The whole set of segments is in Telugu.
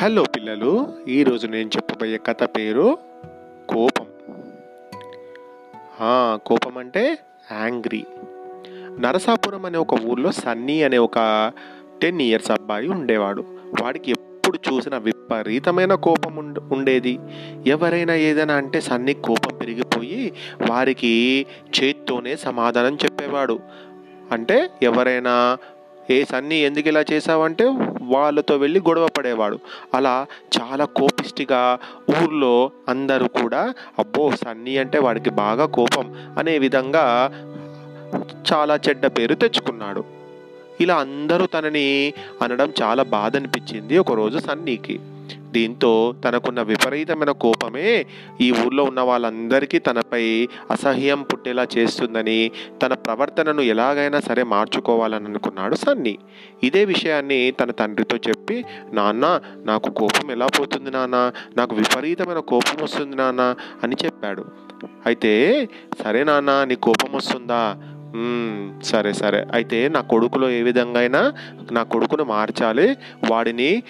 హలో పిల్లలు ఈరోజు నేను చెప్పబోయే కథ పేరు కోపం. కోపం అంటే యాంగ్రీ. నరసాపురం అనే ఒక ఊర్లో సన్నీ అనే ఒక టెన్ ఇయర్స్ అబ్బాయి ఉండేవాడు. వాడికి ఎప్పుడు చూసిన విపరీతమైన కోపం ఉండ- ఉండేది. ఎవరైనా ఏదైనా అంటే సన్నీ కోపం పెరిగిపోయి వారికి చేత్తోనే సమాధానం చెప్పేవాడు. అంటే ఎవరైనా ఏ సన్నీ ఎందుకు ఇలా చేసావంటే వాళ్ళతో వెళ్ళి గొడవ పడేవాడు. అలా చాలా కోపిష్టిగా ఊర్లో అందరూ కూడా అబ్బో సన్నీ అంటే వాడికి బాగా కోపం అనే విధంగా చాలా చెడ్డ పేరు తెచ్చుకున్నాడు. ఇలా అందరూ తనని అనడం చాలా బాధ అనిపించింది ఒకరోజు సన్నీకి. దీంతో తనకున్న విపరీతమైన కోపమే ఈ ఊర్లో ఉన్న వాళ్ళందరికీ తనపై అసహ్యం పుట్టేలా చేస్తుందని తన ప్రవర్తనను ఎలాగైనా సరే మార్చుకోవాలని అనుకున్నాడు సన్నీ. ఇదే విషయాన్ని తన తండ్రితో చెప్పి నాన్న నాకు కోపం ఎలా పోతుంది నాన్న? నాకు విపరీతమైన కోపం వస్తుంది నాన్న అని చెప్పాడు. అయితే సరే నాన్న నీ కోపం వస్తుందా? సరే సరే. అయితే నా కొడుకులో ఏ విధంగా అయినా నా కొడుకును మార్చాలి. వాడిని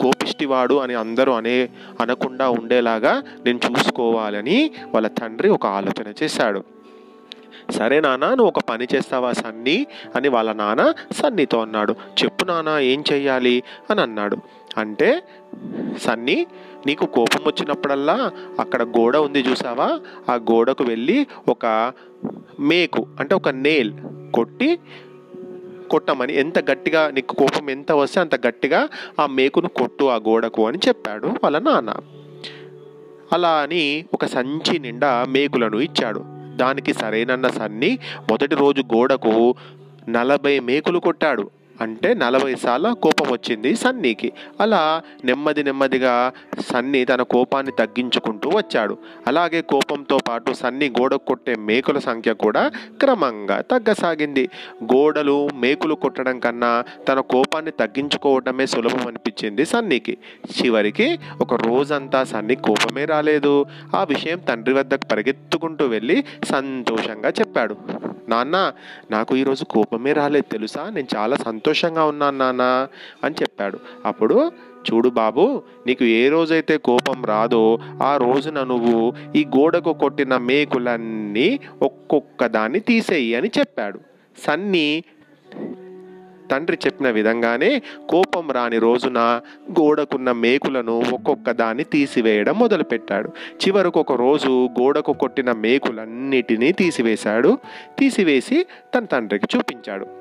కోపిష్టివాడు అని అందరూ అనే అనకుండా ఉండేలాగా నేను చూసుకోవాలని వాళ్ళ తండ్రి ఒక ఆలోచన చేశాడు. సరే నాన్న నువ్వు ఒక పని చేస్తావా సన్నీ? అని వాళ్ళ నాన్న సన్నీతో అన్నాడు. చెప్పు నాన్న ఏం చెయ్యాలి? అని అన్నాడు. అంటే సన్నీ నీకు కోపం వచ్చినప్పుడల్లా అక్కడ గోడ ఉంది చూసావా? ఆ గోడకు వెళ్ళి ఒక మేకు అంటే ఒక నేల్ కొట్టి కొట్టమని ఎంత గట్టిగా నీకు కోపం ఎంత వస్తే అంత గట్టిగా ఆ మేకును కొట్టు ఆ గోడకు అని చెప్పాడు వాళ్ళ నాన్న. అలా అని ఒక సంచి నిండా మేకులను ఇచ్చాడు. దానికి సరైనన్న సన్ని మొదటి రోజు గోడకు నలభై మేకులు కొట్టాడు. అంటే నలభై సార్ల కోపం వచ్చింది సన్నీకి. అలా నెమ్మది నెమ్మదిగా సన్నీ తన కోపాన్ని తగ్గించుకుంటూ వచ్చాడు. అలాగే కోపంతో పాటు సన్నీ గోడ కొట్టే మేకుల సంఖ్య కూడా క్రమంగా తగ్గసాగింది. గోడలు మేకులు కొట్టడం కన్నా తన కోపాన్ని తగ్గించుకోవటమే సులభం అనిపించింది సన్నీకి. చివరికి ఒక రోజంతా సన్నీ కోపమే రాలేదు. ఆ విషయం తండ్రి వద్దకు పరిగెత్తుకుంటూ వెళ్ళి సంతోషంగా చెప్పాడు. నాన్న నాకు ఈరోజు కోపమే రాలేదు. తెలుసా? నేను చాలా సంతోషం సంతోషంగా ఉన్నాను నాన్న అని చెప్పాడు. అప్పుడు చూడు బాబు నీకు ఏ రోజైతే కోపం రాదో ఆ రోజున నువ్వు ఈ గోడకు కొట్టిన మేకులన్నీ ఒక్కొక్క దాన్ని తీసేయి అని చెప్పాడు. సన్నీ తండ్రి చెప్పిన విధంగానే కోపం రాని రోజున గోడకున్న మేకులను ఒక్కొక్క దాన్ని తీసివేయడం మొదలుపెట్టాడు. చివరకు ఒక రోజు గోడకు కొట్టిన మేకులన్నిటినీ తీసివేశాడు. తీసివేసి తన తండ్రికి చూపించాడు.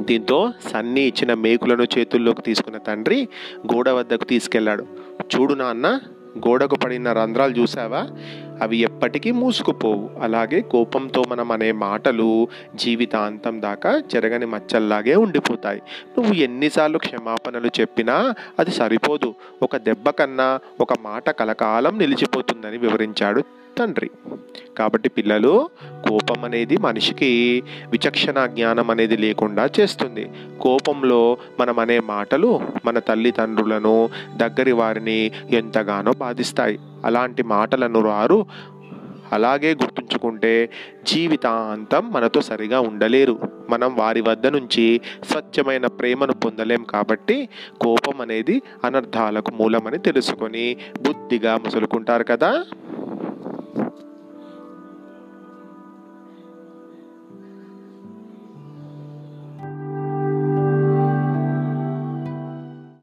దీంతో సన్నీ ఇచ్చిన మేకులను చేతుల్లోకి తీసుకున్న తండ్రి గోడ వద్దకు తీసుకెళ్ళాడు. చూడు నాన్న గోడకు పడిన రంధ్రాలు చూసావా అవి ఎప్పటికీ మూసుకుపోవు. అలాగే కోపంతో మనం అనే మాటలు జీవితాంతం దాకా జరగని మచ్చల్లాగే ఉండిపోతాయి. నువ్వు ఎన్నిసార్లు క్షమాపణలు చెప్పినా అది సరిపోదు. ఒక దెబ్బ కన్నా ఒక మాట కలకాలం నిలిచిపోతుందని వివరించాడు తండ్రి. కాబట్టి పిల్లలు కోపం అనేది మనిషికి విచక్షణ జ్ఞానం అనేది లేకుండా చేస్తుంది. కోపంలో మనం అనే మాటలు మన తల్లిదండ్రులను దగ్గరి వారిని ఎంతగానో బాధిస్తాయి. అలాంటి మాటలను వారు అలాగే గుర్తుంచుకుంటే జీవితాంతం మనతో సరిగా ఉండలేరు. మనం వారి వద్ద నుంచి స్వచ్ఛమైన ప్రేమను పొందలేం కాబట్టి కోపం అనేది అనర్థాలకు మూలమని తెలుసుకొని బుద్ధిగా ముసులుకుంటారు కదా.